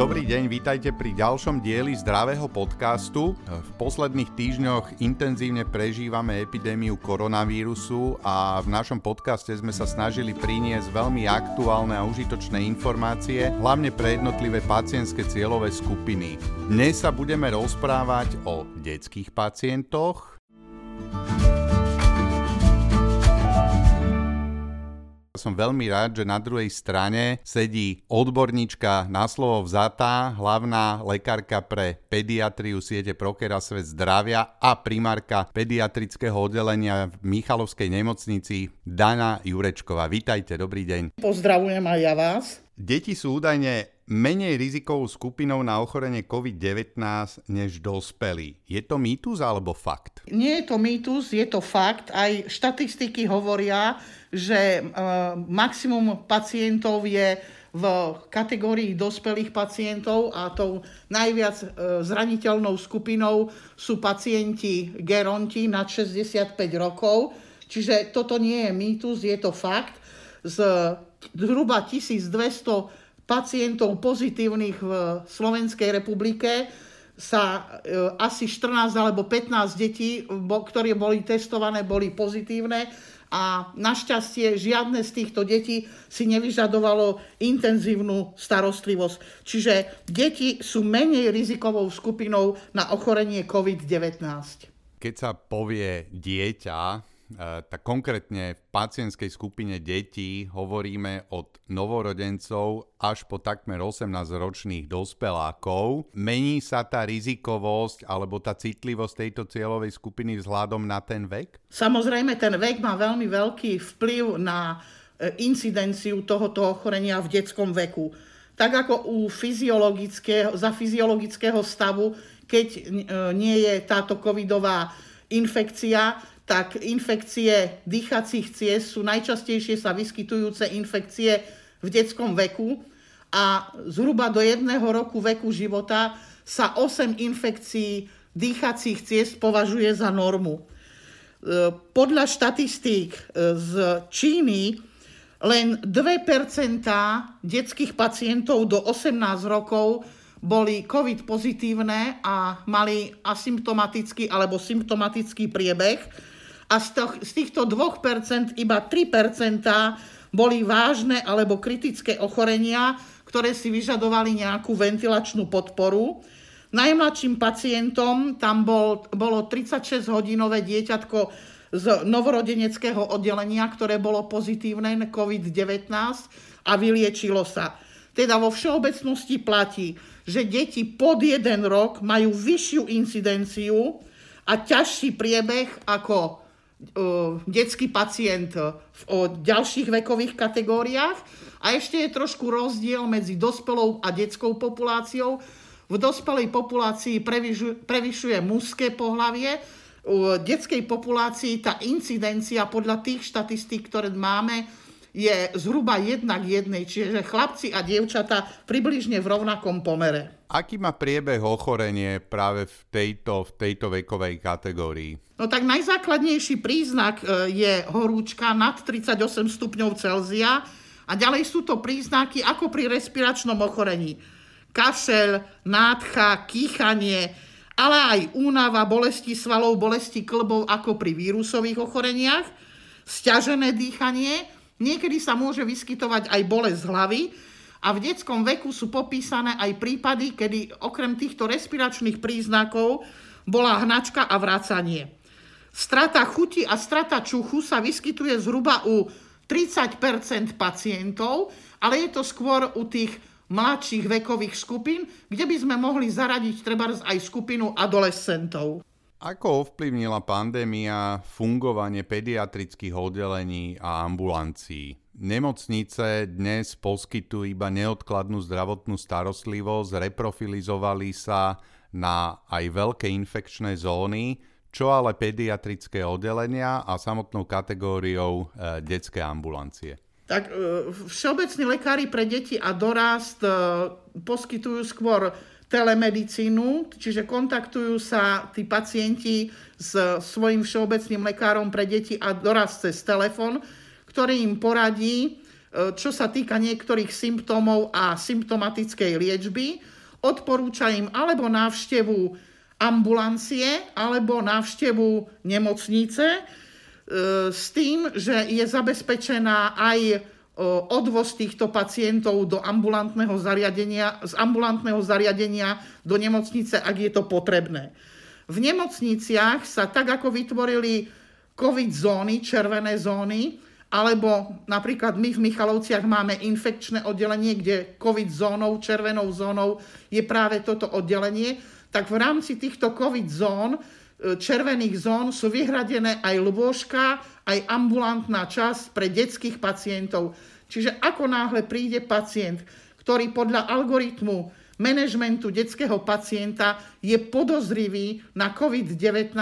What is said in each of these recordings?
Dobrý deň, vítajte pri ďalšom dieli zdravého podcastu. V posledných týždňoch intenzívne prežívame epidémiu koronavírusu a v našom podcaste sme sa snažili priniesť veľmi aktuálne a užitočné informácie, hlavne pre jednotlivé pacientské cieľové skupiny. Dnes sa budeme rozprávať o detských pacientoch, Som veľmi rád, že na druhej strane sedí odborníčka na slovo vzatá, hlavná lekárka pre pediatriu siete Prokera Svet zdravia a primárka pediatrického oddelenia v Michalovskej nemocnici Dana Jurečková. Vítajte, dobrý deň. Pozdravujem aj ja vás. Deti sú údajne menej rizikovou skupinou na ochorenie COVID-19 než dospelí. Je to mýtus alebo fakt? Nie je to mýtus, je to fakt. Aj štatistiky hovoria, že e, maximum pacientov je v kategórii dospelých pacientov a tou najviac e, zraniteľnou skupinou sú pacienti geronti nad 65 rokov. Čiže toto nie je mýtus, je to fakt. Z zhruba 1200 pacientov pozitívnych v Slovenskej republike sa e, asi 14 alebo 15 detí, ktoré boli testované, boli pozitívne a našťastie žiadne z týchto detí si nevyžadovalo intenzívnu starostlivosť. Čiže deti sú menej rizikovou skupinou na ochorenie COVID-19. Keď sa povie dieťa, tak konkrétne v pacientskej skupine detí hovoríme od novorodencov až po takmer 18-ročných dospelákov. Mení sa tá rizikovosť alebo tá citlivosť tejto cieľovej skupiny vzhľadom na ten vek? Samozrejme, ten vek má veľmi veľký vplyv na e, incidenciu tohoto ochorenia v detskom veku. Tak ako u fyziologického, za fyziologického stavu, keď e, nie je táto covidová infekcia, tak infekcie dýchacích ciest sú najčastejšie sa vyskytujúce infekcie v detskom veku a zhruba do jedného roku veku života sa 8 infekcií dýchacích ciest považuje za normu. E, podľa štatistík e, z Číny len 2% detských pacientov do 18 rokov boli COVID pozitívne a mali asymptomatický alebo symptomatický priebeh a z, to, z týchto 2% iba 3% boli vážne alebo kritické ochorenia, ktoré si vyžadovali nejakú ventilačnú podporu. Najmladším pacientom tam bol, bolo 36-hodinové dieťatko z novorodeneckého oddelenia, ktoré bolo pozitívne na COVID-19 a vyliečilo sa. Teda vo všeobecnosti platí, že deti pod jeden rok majú vyššiu incidenciu a ťažší priebeh ako detský pacient v ďalších vekových kategóriách. A ešte je trošku rozdiel medzi dospelou a detskou populáciou. V dospelej populácii prevyšuje mužské pohlavie, v detskej populácii tá incidencia podľa tých štatistík, ktoré máme, je zhruba jedna k jednej, čiže chlapci a dievčata približne v rovnakom pomere. Aký má priebeh ochorenie práve v tejto, v tejto vekovej kategórii? No tak najzákladnejší príznak e, je horúčka nad 38 stupňov Celzia a ďalej sú to príznaky ako pri respiračnom ochorení. Kašel, nádcha, kýchanie, ale aj únava, bolesti svalov, bolesti klbov ako pri vírusových ochoreniach, stiažené dýchanie Niekedy sa môže vyskytovať aj bolesť hlavy a v detskom veku sú popísané aj prípady, kedy okrem týchto respiračných príznakov bola hnačka a vracanie. Strata chuti a strata čuchu sa vyskytuje zhruba u 30% pacientov, ale je to skôr u tých mladších vekových skupín, kde by sme mohli zaradiť treba aj skupinu adolescentov. Ako ovplyvnila pandémia fungovanie pediatrických oddelení a ambulancií? Nemocnice dnes poskytujú iba neodkladnú zdravotnú starostlivosť, reprofilizovali sa na aj veľké infekčné zóny, čo ale pediatrické oddelenia a samotnou kategóriou e, detské ambulancie. Tak e, všeobecní lekári pre deti a dorast e, poskytujú skôr telemedicínu, čiže kontaktujú sa tí pacienti s svojim všeobecným lekárom pre deti a doraz cez telefon, ktorý im poradí, čo sa týka niektorých symptómov a symptomatickej liečby. Odporúča im alebo návštevu ambulancie, alebo návštevu nemocnice e, s tým, že je zabezpečená aj odvoz týchto pacientov do ambulantného zariadenia, z ambulantného zariadenia do nemocnice, ak je to potrebné. V nemocniciach sa tak, ako vytvorili COVID zóny, červené zóny, alebo napríklad my v Michalovciach máme infekčné oddelenie, kde COVID zónou, červenou zónou je práve toto oddelenie, tak v rámci týchto COVID zón, červených zón sú vyhradené aj lôžka, aj ambulantná časť pre detských pacientov. Čiže ako náhle príde pacient, ktorý podľa algoritmu manažmentu detského pacienta je podozrivý na COVID-19,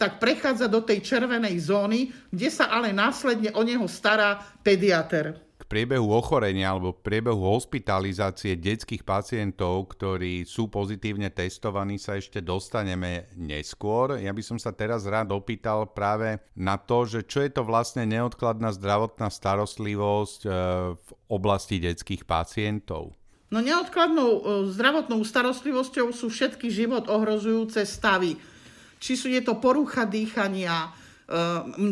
tak prechádza do tej červenej zóny, kde sa ale následne o neho stará pediater priebehu ochorenia alebo priebehu hospitalizácie detských pacientov, ktorí sú pozitívne testovaní, sa ešte dostaneme neskôr. Ja by som sa teraz rád opýtal práve na to, že čo je to vlastne neodkladná zdravotná starostlivosť e, v oblasti detských pacientov. No neodkladnou e, zdravotnou starostlivosťou sú všetky život ohrozujúce stavy. Či sú je to porucha dýchania, e,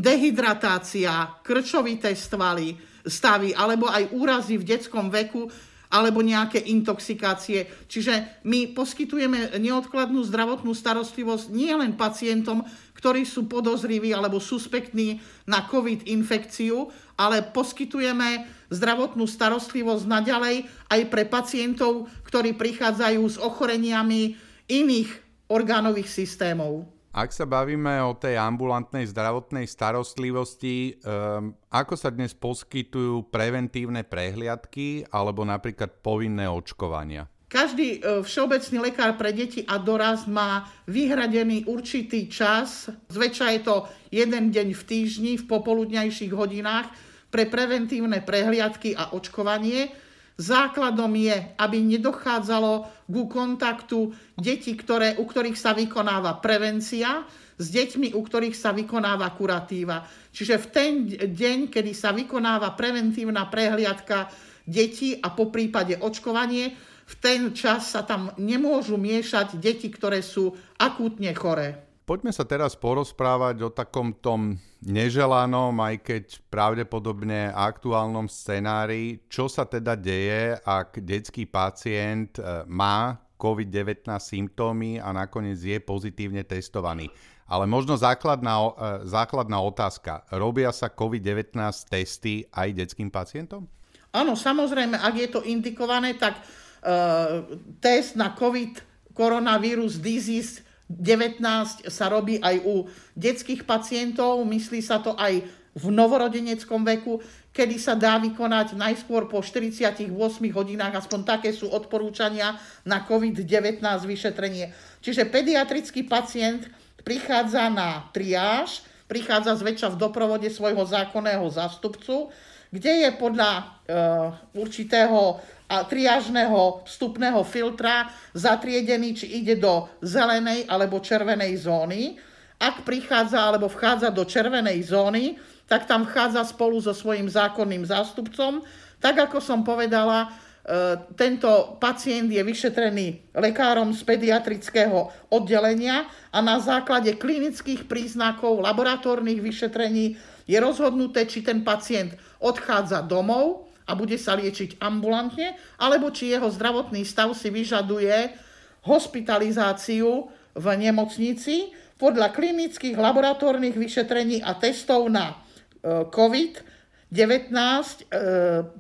dehydratácia, krčovité stvaly, stavy, alebo aj úrazy v detskom veku, alebo nejaké intoxikácie. Čiže my poskytujeme neodkladnú zdravotnú starostlivosť nielen pacientom, ktorí sú podozriví alebo suspektní na COVID infekciu, ale poskytujeme zdravotnú starostlivosť naďalej aj pre pacientov, ktorí prichádzajú s ochoreniami iných orgánových systémov. Ak sa bavíme o tej ambulantnej zdravotnej starostlivosti, um, ako sa dnes poskytujú preventívne prehliadky alebo napríklad povinné očkovania? Každý e, všeobecný lekár pre deti a dorast má vyhradený určitý čas, zväčša je to jeden deň v týždni v popoludňajších hodinách pre preventívne prehliadky a očkovanie Základom je, aby nedochádzalo ku kontaktu detí, ktoré, u ktorých sa vykonáva prevencia, s deťmi, u ktorých sa vykonáva kuratíva. Čiže v ten deň, kedy sa vykonáva preventívna prehliadka detí a po prípade očkovanie, v ten čas sa tam nemôžu miešať deti, ktoré sú akútne choré. Poďme sa teraz porozprávať o takom tom neželanom, aj keď pravdepodobne aktuálnom scenári, čo sa teda deje, ak detský pacient e, má COVID-19 symptómy a nakoniec je pozitívne testovaný. Ale možno základná, e, základná otázka. Robia sa COVID-19 testy aj detským pacientom? Áno, samozrejme, ak je to indikované, tak uh, test na COVID, koronavírus disease 19 sa robí aj u detských pacientov, myslí sa to aj v novorodeneckom veku, kedy sa dá vykonať najskôr po 48 hodinách, aspoň také sú odporúčania na COVID-19 vyšetrenie. Čiže pediatrický pacient prichádza na triáž, prichádza zväčša v doprovode svojho zákonného zástupcu, kde je podľa e, určitého a triážneho vstupného filtra zatriedený, či ide do zelenej alebo červenej zóny. Ak prichádza alebo vchádza do červenej zóny, tak tam vchádza spolu so svojím zákonným zástupcom. Tak ako som povedala, e, tento pacient je vyšetrený lekárom z pediatrického oddelenia a na základe klinických príznakov laboratórnych vyšetrení je rozhodnuté, či ten pacient odchádza domov a bude sa liečiť ambulantne, alebo či jeho zdravotný stav si vyžaduje hospitalizáciu v nemocnici podľa klinických laboratórnych vyšetrení a testov na e, COVID-19. E,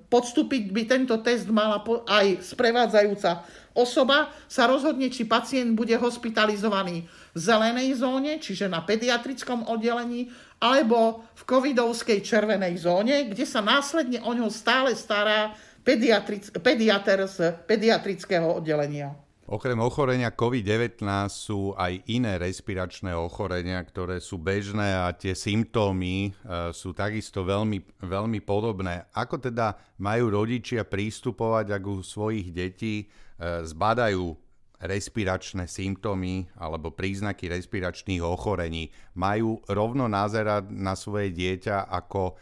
podstúpiť by tento test mala aj sprevádzajúca osoba, sa rozhodne, či pacient bude hospitalizovaný v zelenej zóne, čiže na pediatrickom oddelení, alebo v covidovskej červenej zóne, kde sa následne o ňo stále stará pediater z pediatrického oddelenia. Okrem ochorenia COVID-19 sú aj iné respiračné ochorenia, ktoré sú bežné a tie symptómy e, sú takisto veľmi, veľmi podobné. Ako teda majú rodičia prístupovať, ak u svojich detí e, zbadajú respiračné symptómy alebo príznaky respiračných ochorení. Majú rovno názerať na svoje dieťa ako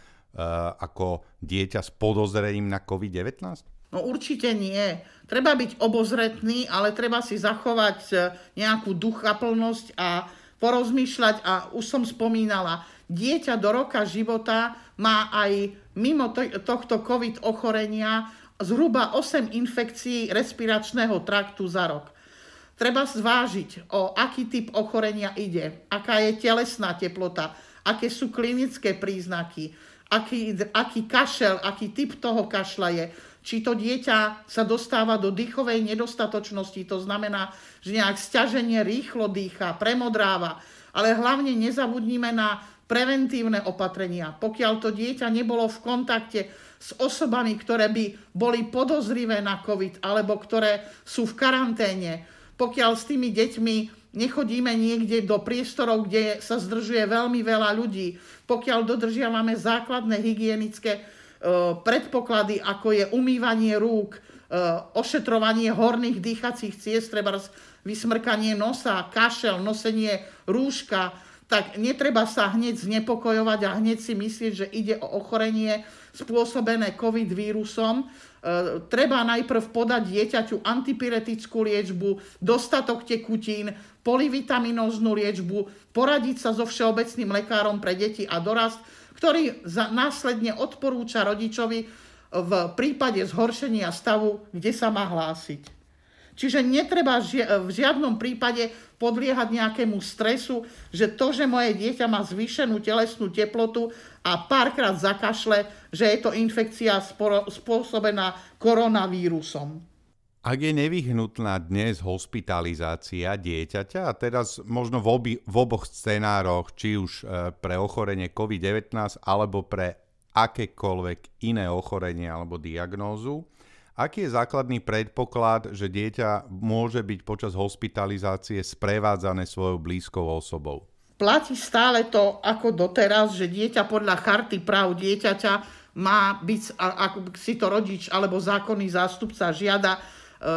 ako dieťa s podozrením na COVID-19? No určite nie. Treba byť obozretný, ale treba si zachovať e, nejakú duchaplnosť a porozmýšľať. A už som spomínala, dieťa do roka života má aj mimo tohto COVID ochorenia zhruba 8 infekcií respiračného traktu za rok. Treba zvážiť, o aký typ ochorenia ide, aká je telesná teplota, aké sú klinické príznaky, aký, aký kašel, aký typ toho kašla je, či to dieťa sa dostáva do dýchovej nedostatočnosti, to znamená, že nejak stiaženie rýchlo dýcha, premodráva, ale hlavne nezabudnime na preventívne opatrenia. Pokiaľ to dieťa nebolo v kontakte s osobami, ktoré by boli podozrivé na COVID alebo ktoré sú v karanténe, pokiaľ s tými deťmi nechodíme niekde do priestorov, kde sa zdržuje veľmi veľa ľudí, pokiaľ dodržiavame základné hygienické e, predpoklady, ako je umývanie rúk, e, ošetrovanie horných dýchacích ciest, treba vysmrkanie nosa, kašel, nosenie rúška, tak netreba sa hneď znepokojovať a hneď si myslieť, že ide o ochorenie spôsobené COVID vírusom. E, treba najprv podať dieťaťu antipyretickú liečbu, dostatok tekutín, polivitaminóznu liečbu, poradiť sa so všeobecným lekárom pre deti a dorast, ktorý následne odporúča rodičovi v prípade zhoršenia stavu, kde sa má hlásiť. Čiže netreba v žiadnom prípade podliehať nejakému stresu, že to, že moje dieťa má zvýšenú telesnú teplotu a párkrát zakašle, že je to infekcia spôsobená koronavírusom. Ak je nevyhnutná dnes hospitalizácia dieťaťa, a teraz možno v, obi, v oboch scenároch, či už e, pre ochorenie COVID-19 alebo pre akékoľvek iné ochorenie alebo diagnózu, Aký je základný predpoklad, že dieťa môže byť počas hospitalizácie sprevádzané svojou blízkou osobou? Platí stále to ako doteraz, že dieťa podľa charty práv dieťaťa má byť, ako si to rodič alebo zákonný zástupca žiada, e,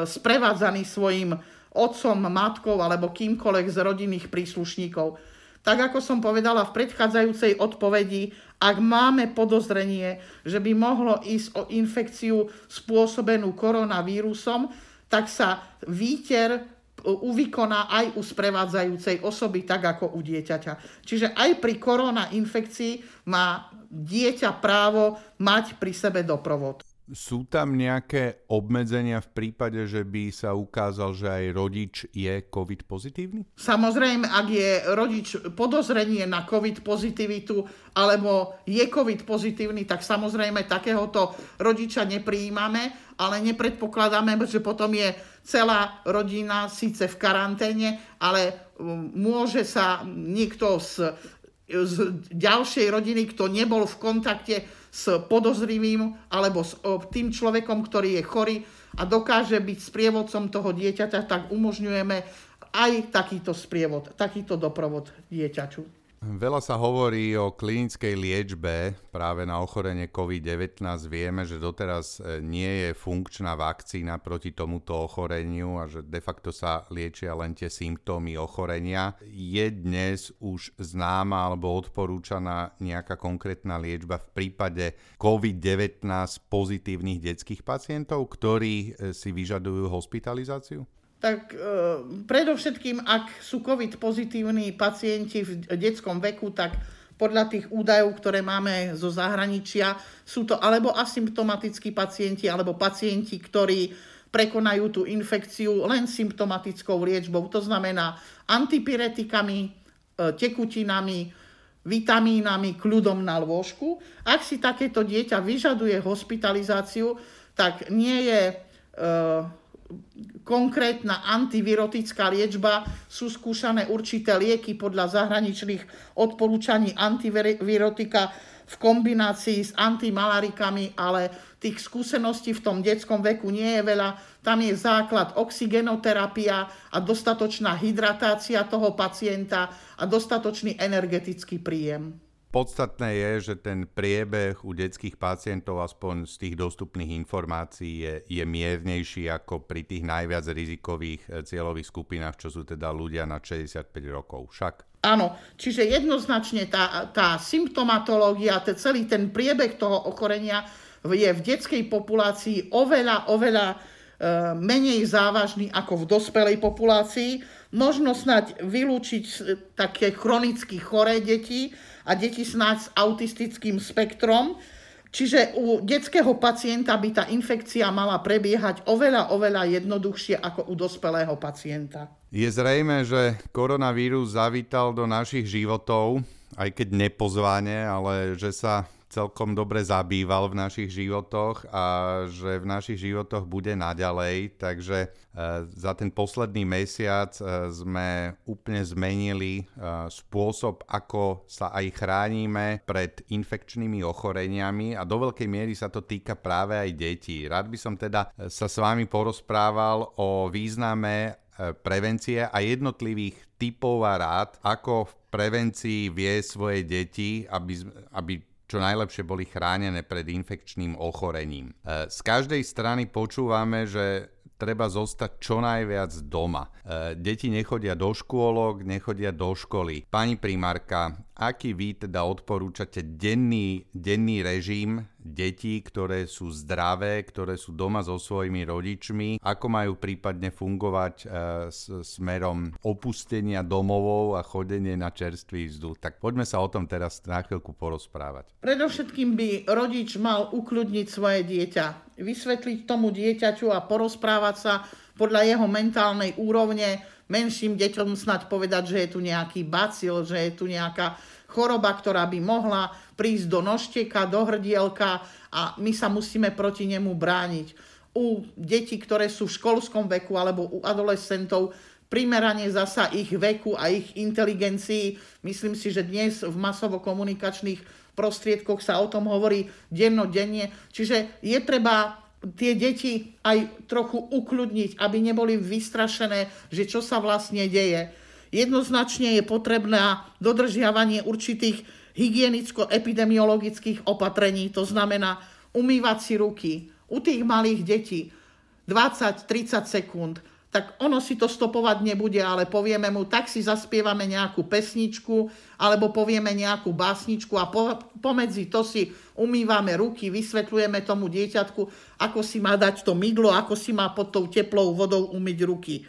sprevádzaný svojim otcom, matkou alebo kýmkoľvek z rodinných príslušníkov. Tak ako som povedala v predchádzajúcej odpovedi, ak máme podozrenie, že by mohlo ísť o infekciu spôsobenú koronavírusom, tak sa výter uvykoná aj u sprevádzajúcej osoby, tak ako u dieťaťa. Čiže aj pri korona infekcii má dieťa právo mať pri sebe doprovod. Sú tam nejaké obmedzenia v prípade, že by sa ukázal, že aj rodič je COVID pozitívny? Samozrejme, ak je rodič podozrenie na COVID pozitivitu alebo je COVID pozitívny, tak samozrejme takéhoto rodiča nepриjímame, ale nepredpokladáme, že potom je celá rodina síce v karanténe, ale um, môže sa niekto z, z ďalšej rodiny, kto nebol v kontakte s podozrivým alebo s tým človekom, ktorý je chorý a dokáže byť sprievodcom toho dieťaťa, tak umožňujeme aj takýto sprievod, takýto doprovod dieťaču. Veľa sa hovorí o klinickej liečbe práve na ochorenie COVID-19. Vieme, že doteraz e, nie je funkčná vakcína proti tomuto ochoreniu a že de facto sa liečia len tie symptómy ochorenia. Je dnes už známa alebo odporúčaná nejaká konkrétna liečba v prípade COVID-19 pozitívnych detských pacientov, ktorí e, si vyžadujú hospitalizáciu? Tak e, predovšetkým, ak sú COVID pozitívni pacienti v detskom veku, tak podľa tých údajov, ktoré máme zo zahraničia, sú to alebo asymptomatickí pacienti, alebo pacienti, ktorí prekonajú tú infekciu len symptomatickou liečbou, to znamená antipyretikami, e, tekutinami, vitamínami, kľudom na lôžku. Ak si takéto dieťa vyžaduje hospitalizáciu, tak nie je e, konkrétna antivirotická liečba, sú skúšané určité lieky podľa zahraničných odporúčaní antivirotika v kombinácii s antimalarikami, ale tých skúseností v tom detskom veku nie je veľa. Tam je základ oxigenoterapia a dostatočná hydratácia toho pacienta a dostatočný energetický príjem. Podstatné je, že ten priebeh u detských pacientov, aspoň z tých dostupných informácií, je, je miernejší ako pri tých najviac rizikových eh, cieľových skupinách, čo sú teda ľudia na 65 rokov. Však? Áno, čiže jednoznačne tá, tá symptomatológia, ten celý ten priebeh toho ochorenia je v detskej populácii oveľa, oveľa e, menej závažný ako v dospelej populácii. Možno snať vylúčiť také chronicky choré deti, a deti snáď s autistickým spektrom. Čiže u detského pacienta by tá infekcia mala prebiehať oveľa, oveľa jednoduchšie ako u dospelého pacienta. Je zrejme, že koronavírus zavítal do našich životov, aj keď nepozvane, ale že sa celkom dobre zabýval v našich životoch a že v našich životoch bude naďalej. Takže e, za ten posledný mesiac e, sme úplne zmenili e, spôsob, ako sa aj chránime pred infekčnými ochoreniami a do veľkej miery sa to týka práve aj detí. Rád by som teda sa s vami porozprával o význame prevencie a jednotlivých typov a rád, ako v prevencii vie svoje deti, aby, aby čo najlepšie boli chránené pred infekčným ochorením. E, z každej strany počúvame, že treba zostať čo najviac doma. E, deti nechodia do škôlok, nechodia do školy. Pani primárka, aký vy teda odporúčate denný, denný režim detí, ktoré sú zdravé, ktoré sú doma so svojimi rodičmi, ako majú prípadne fungovať e, smerom opustenia domovov a chodenie na čerstvý vzduch. Tak poďme sa o tom teraz na chvíľku porozprávať. Predovšetkým by rodič mal ukľudniť svoje dieťa vysvetliť tomu dieťaťu a porozprávať sa podľa jeho mentálnej úrovne, menším deťom snať povedať, že je tu nejaký bacil, že je tu nejaká choroba, ktorá by mohla prísť do nošteka, do hrdielka a my sa musíme proti nemu brániť. U detí, ktoré sú v školskom veku alebo u adolescentov, primerane zasa ich veku a ich inteligencii. Myslím si, že dnes v masovo-komunikačných prostriedkoch sa o tom hovorí dennodenne. Čiže je treba tie deti aj trochu ukľudniť, aby neboli vystrašené, že čo sa vlastne deje. Jednoznačne je potrebné dodržiavanie určitých hygienicko-epidemiologických opatrení, to znamená umývať si ruky. U tých malých detí 20-30 sekúnd tak ono si to stopovať nebude, ale povieme mu, tak si zaspievame nejakú pesničku, alebo povieme nejakú básničku a po, pomedzi to si umývame ruky, vysvetľujeme tomu dieťatku, ako si má dať to mydlo, ako si má pod tou teplou vodou umyť ruky.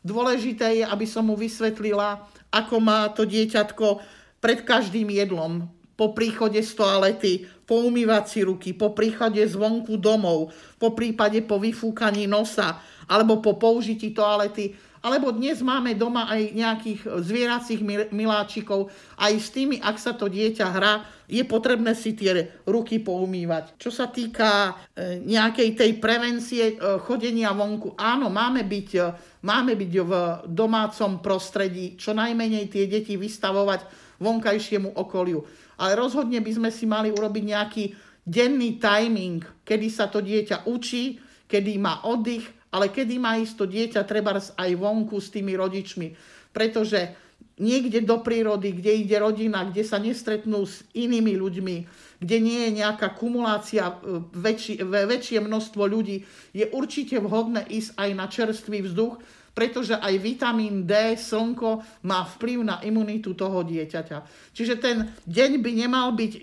Dôležité je, aby som mu vysvetlila, ako má to dieťatko pred každým jedlom, po príchode z toalety, po umývať si ruky, po príchode zvonku domov, po prípade po vyfúkaní nosa, alebo po použití toalety, alebo dnes máme doma aj nejakých zvieracích miláčikov. Aj s tými, ak sa to dieťa hrá, je potrebné si tie ruky poumývať. Čo sa týka e, nejakej tej prevencie e, chodenia vonku, áno, máme byť, e, máme byť v domácom prostredí, čo najmenej tie deti vystavovať vonkajšiemu okoliu. Ale rozhodne by sme si mali urobiť nejaký denný timing, kedy sa to dieťa učí, kedy má oddych, ale kedy má ísť to dieťa treba aj vonku s tými rodičmi. Pretože niekde do prírody, kde ide rodina, kde sa nestretnú s inými ľuďmi, kde nie je nejaká kumulácia, e, väčší, väčšie množstvo ľudí, je určite vhodné ísť aj na čerstvý vzduch, pretože aj vitamín D, slnko má vplyv na imunitu toho dieťaťa. Čiže ten deň by nemal byť e,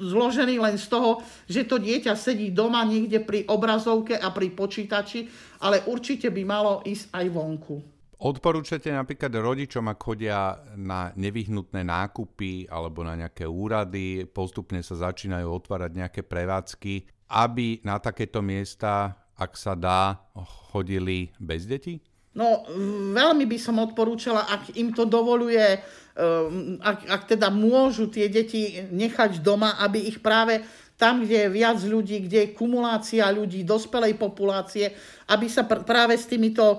zložený len z toho, že to dieťa sedí doma niekde pri obrazovke a pri počítači, ale určite by malo ísť aj vonku. Odporúčate napríklad rodičom, ak chodia na nevyhnutné nákupy alebo na nejaké úrady, postupne sa začínajú otvárať nejaké prevádzky, aby na takéto miesta, ak sa dá, chodili bez detí? No, veľmi by som odporúčala, ak im to dovoluje, ehm, ak, ak teda môžu tie deti nechať doma, aby ich práve tam, kde je viac ľudí, kde je kumulácia ľudí, dospelej populácie, aby sa pr- práve s týmito e,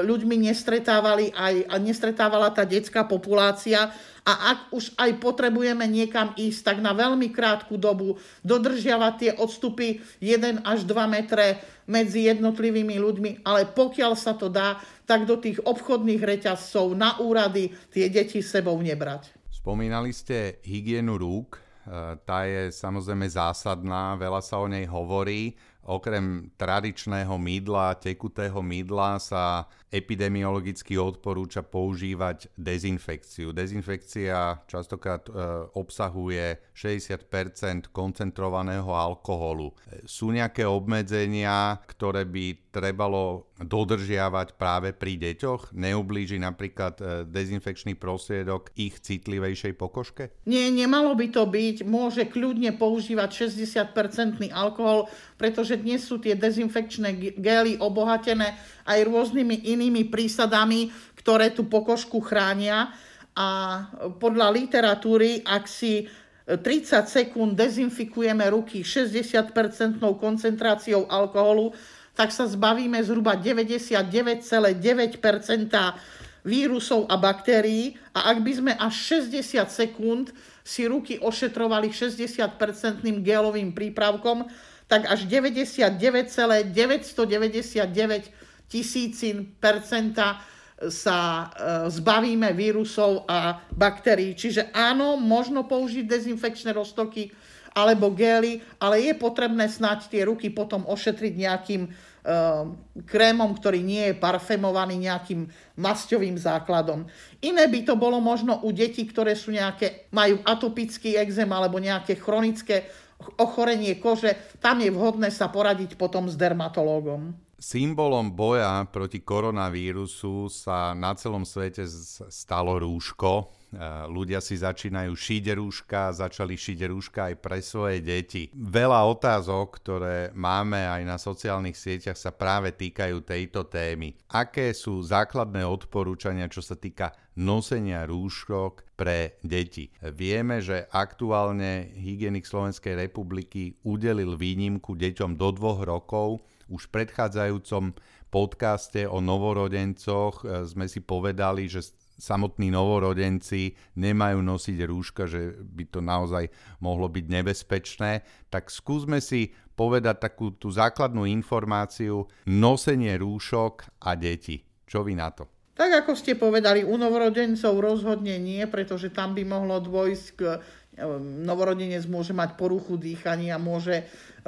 ľuďmi nestretávali aj, a nestretávala tá detská populácia. A ak už aj potrebujeme niekam ísť, tak na veľmi krátku dobu dodržiavať tie odstupy 1 až 2 metre medzi jednotlivými ľuďmi, ale pokiaľ sa to dá, tak do tých obchodných reťazcov na úrady tie deti sebou nebrať. Spomínali ste hygienu rúk, tá je samozrejme zásadná, veľa sa o nej hovorí. Okrem tradičného mydla, tekutého mydla sa epidemiologicky odporúča používať dezinfekciu. Dezinfekcia častokrát e, obsahuje 60% koncentrovaného alkoholu. Sú nejaké obmedzenia, ktoré by trebalo dodržiavať práve pri deťoch? Neublíži napríklad e, dezinfekčný prostriedok ich citlivejšej pokožke? Nie, nemalo by to byť. Môže kľudne používať 60-percentný alkohol, pretože dnes sú tie dezinfekčné gely obohatené aj rôznymi inými prísadami, ktoré tú pokožku chránia. A podľa literatúry, ak si 30 sekúnd dezinfikujeme ruky 60-percentnou koncentráciou alkoholu, tak sa zbavíme zhruba 99,9 vírusov a baktérií a ak by sme až 60 sekúnd si ruky ošetrovali 60-percentným gelovým prípravkom, tak až 99,999 tisícin percenta sa e, zbavíme vírusov a baktérií. Čiže áno, možno použiť dezinfekčné roztoky, alebo gély, ale je potrebné snať tie ruky potom ošetriť nejakým uh, krémom, ktorý nie je parfémovaný nejakým masťovým základom. Iné by to bolo možno u detí, ktoré sú nejaké, majú atopický exém alebo nejaké chronické ochorenie kože. Tam je vhodné sa poradiť potom s dermatológom. Symbolom boja proti koronavírusu sa na celom svete stalo rúško ľudia si začínajú šiť rúška, začali šiť rúška aj pre svoje deti. Veľa otázok, ktoré máme aj na sociálnych sieťach sa práve týkajú tejto témy. Aké sú základné odporúčania, čo sa týka nosenia rúšok pre deti. Vieme, že aktuálne hygienik Slovenskej republiky udelil výnimku deťom do dvoch rokov. Už v predchádzajúcom podcaste o novorodencoch eh, sme si povedali, že samotní novorodenci nemajú nosiť rúška, že by to naozaj mohlo byť nebezpečné, tak skúsme si povedať takú tú základnú informáciu nosenie rúšok a deti. Čo vy na to? Tak ako ste povedali, u novorodencov rozhodne nie, pretože tam by mohlo dôjsť k novorodenec môže mať poruchu dýchania, môže e,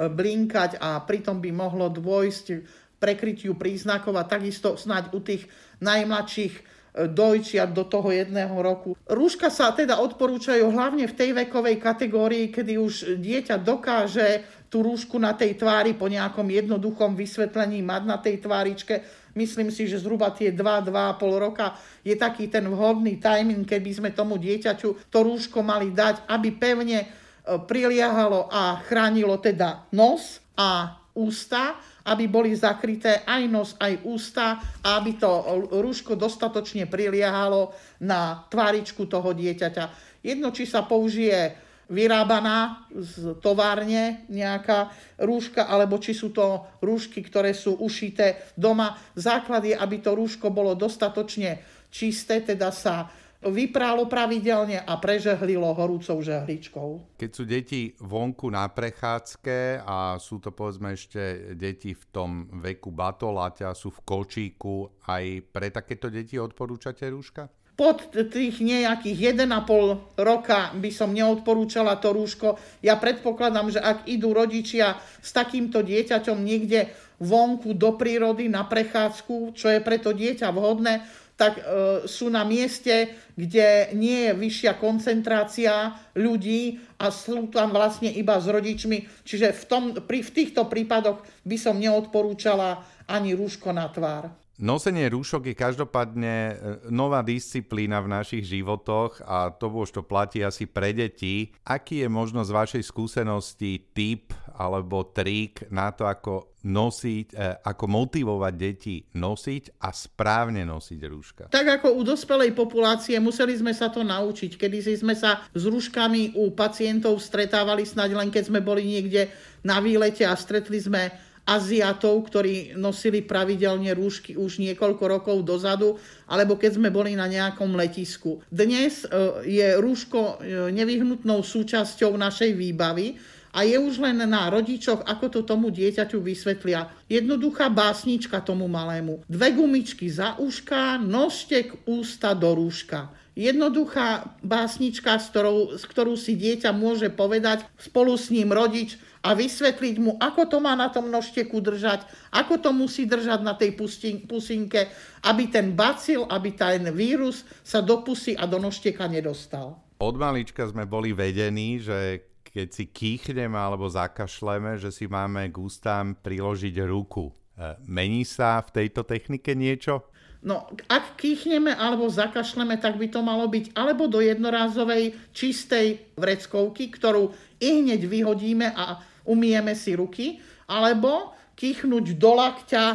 blinkať a pritom by mohlo dôjsť prekrytiu príznakov a takisto snáď u tých najmladších dojčia do toho jedného roku. Rúška sa teda odporúčajú hlavne v tej vekovej kategórii, kedy už dieťa dokáže tú rúšku na tej tvári po nejakom jednoduchom vysvetlení mať na tej tváričke. Myslím si, že zhruba tie 2-2,5 roka je taký ten vhodný timing, keby sme tomu dieťaťu to rúško mali dať, aby pevne e, priliehalo a chránilo teda nos a ústa aby boli zakryté aj nos, aj ústa a aby to rúško dostatočne priliehalo na tváričku toho dieťaťa. Jedno, či sa použije vyrábaná z továrne nejaká rúška, alebo či sú to rúšky, ktoré sú ušité doma. Základ je, aby to rúško bolo dostatočne čisté, teda sa vyprálo pravidelne a prežehlilo horúcou žehličkou. Keď sú deti vonku na prechádzke a sú to povedzme ešte deti v tom veku batolaťa, sú v kočíku, aj pre takéto deti odporúčate rúška? pod tých nejakých 1,5 roka by som neodporúčala to rúško. Ja predpokladám, že ak idú rodičia s takýmto dieťaťom niekde vonku do prírody na prechádzku, čo je pre to dieťa vhodné, tak e, sú na mieste, kde nie je vyššia koncentrácia ľudí a sú tam vlastne iba s rodičmi. Čiže v, tom, pri, v týchto prípadoch by som neodporúčala ani rúško na tvár. Nosenie rúšok je každopádne e, nová disciplína v našich životoch a to už to platí asi pre deti. Aký je možno z vašej skúsenosti tip alebo trik na to, ako nosiť, e, ako motivovať deti nosiť a správne nosiť rúška? Tak ako u dospelej populácie museli sme sa to naučiť. Kedy sme sa s rúškami u pacientov stretávali snáď len keď sme boli niekde na výlete a stretli sme Aziatov, ktorí nosili pravidelne rúšky už niekoľko rokov dozadu, alebo keď sme boli na nejakom letisku. Dnes e, je rúško e, nevyhnutnou súčasťou našej výbavy a je už len na rodičoch, ako to tomu dieťaťu vysvetlia. Jednoduchá básnička tomu malému. Dve gumičky za uška, nožtek ústa do rúška. jednoduchá básnička, s ktorou, s ktorú si dieťa môže povedať spolu s ním rodič a vysvetliť mu, ako to má na tom nožteku držať, ako to musí držať na tej pusinke, aby ten bacil, aby ten vírus sa do pusy a do nožteka nedostal. Od malička sme boli vedení, že keď si kýchneme alebo zakašleme, že si máme k ústám priložiť ruku. E, mení sa v tejto technike niečo? No, ak kýchneme alebo zakašleme, tak by to malo byť alebo do jednorázovej čistej vreckovky, ktorú i hneď vyhodíme a umieme si ruky, alebo kýchnuť do lakťa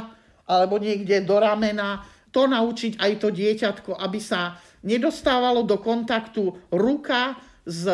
alebo niekde do ramena, to naučiť aj to dieťatko, aby sa nedostávalo do kontaktu ruka s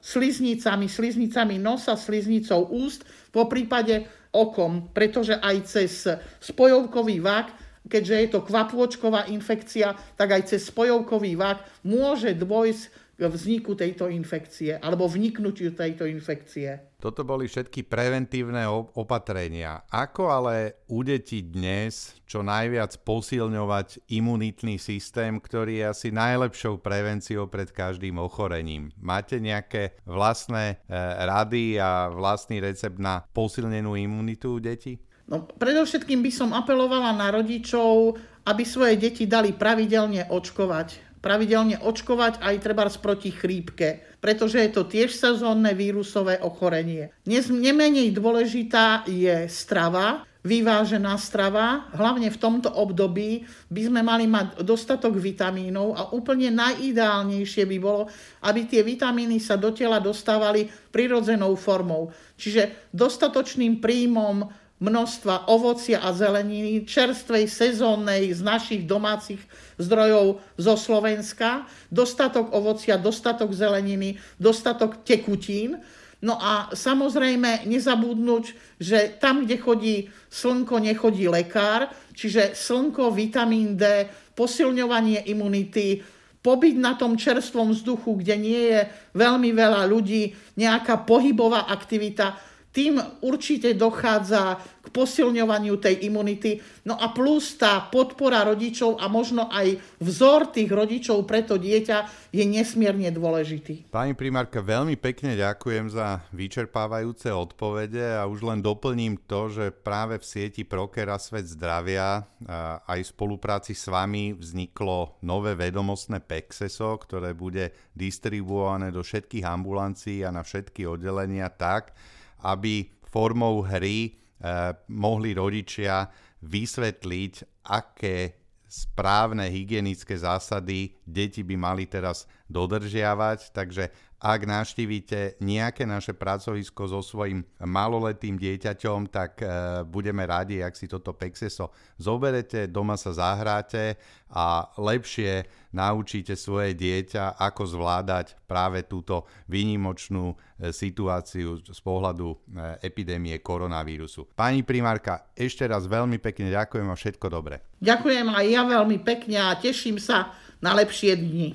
sliznicami, sliznicami nosa, sliznicou úst, po prípade okom, pretože aj cez spojovkový vak keďže je to kvapôčková infekcia, tak aj cez spojovkový vak môže dôjsť vzniku tejto infekcie alebo vniknutiu tejto infekcie. Toto boli všetky preventívne opatrenia. Ako ale u detí dnes čo najviac posilňovať imunitný systém, ktorý je asi najlepšou prevenciou pred každým ochorením? Máte nejaké vlastné e, rady a vlastný recept na posilnenú imunitu u detí? No, predovšetkým by som apelovala na rodičov, aby svoje deti dali pravidelne očkovať. Pravidelne očkovať aj treba proti chrípke, pretože je to tiež sezónne vírusové ochorenie. Dnes nemenej dôležitá je strava, vyvážená strava. Hlavne v tomto období by sme mali mať dostatok vitamínov a úplne najideálnejšie by bolo, aby tie vitamíny sa do tela dostávali prirodzenou formou. Čiže dostatočným príjmom množstva ovocia a zeleniny, čerstvej, sezónnej z našich domácich zdrojov zo Slovenska, dostatok ovocia, dostatok zeleniny, dostatok tekutín. No a samozrejme nezabudnúť, že tam, kde chodí slnko, nechodí lekár, čiže slnko, vitamín D, posilňovanie imunity, pobyt na tom čerstvom vzduchu, kde nie je veľmi veľa ľudí, nejaká pohybová aktivita, tým určite dochádza k posilňovaniu tej imunity. No a plus tá podpora rodičov a možno aj vzor tých rodičov pre to dieťa je nesmierne dôležitý. Pani primárka, veľmi pekne ďakujem za vyčerpávajúce odpovede a už len doplním to, že práve v sieti Prokera Svet zdravia aj v spolupráci s vami vzniklo nové vedomostné PEXESO, ktoré bude distribuované do všetkých ambulancií a na všetky oddelenia tak, aby formou hry eh, mohli rodičia vysvetliť, aké správne hygienické zásady deti by mali teraz dodržiavať. Takže ak navštívite nejaké naše pracovisko so svojím maloletým dieťaťom, tak e, budeme radi, ak si toto Pexeso zoberete, doma sa zahráte a lepšie naučíte svoje dieťa, ako zvládať práve túto výnimočnú e, situáciu z pohľadu e, epidémie koronavírusu. Pani primárka, ešte raz veľmi pekne ďakujem a všetko dobre. Ďakujem aj ja veľmi pekne a teším sa na lepšie dni.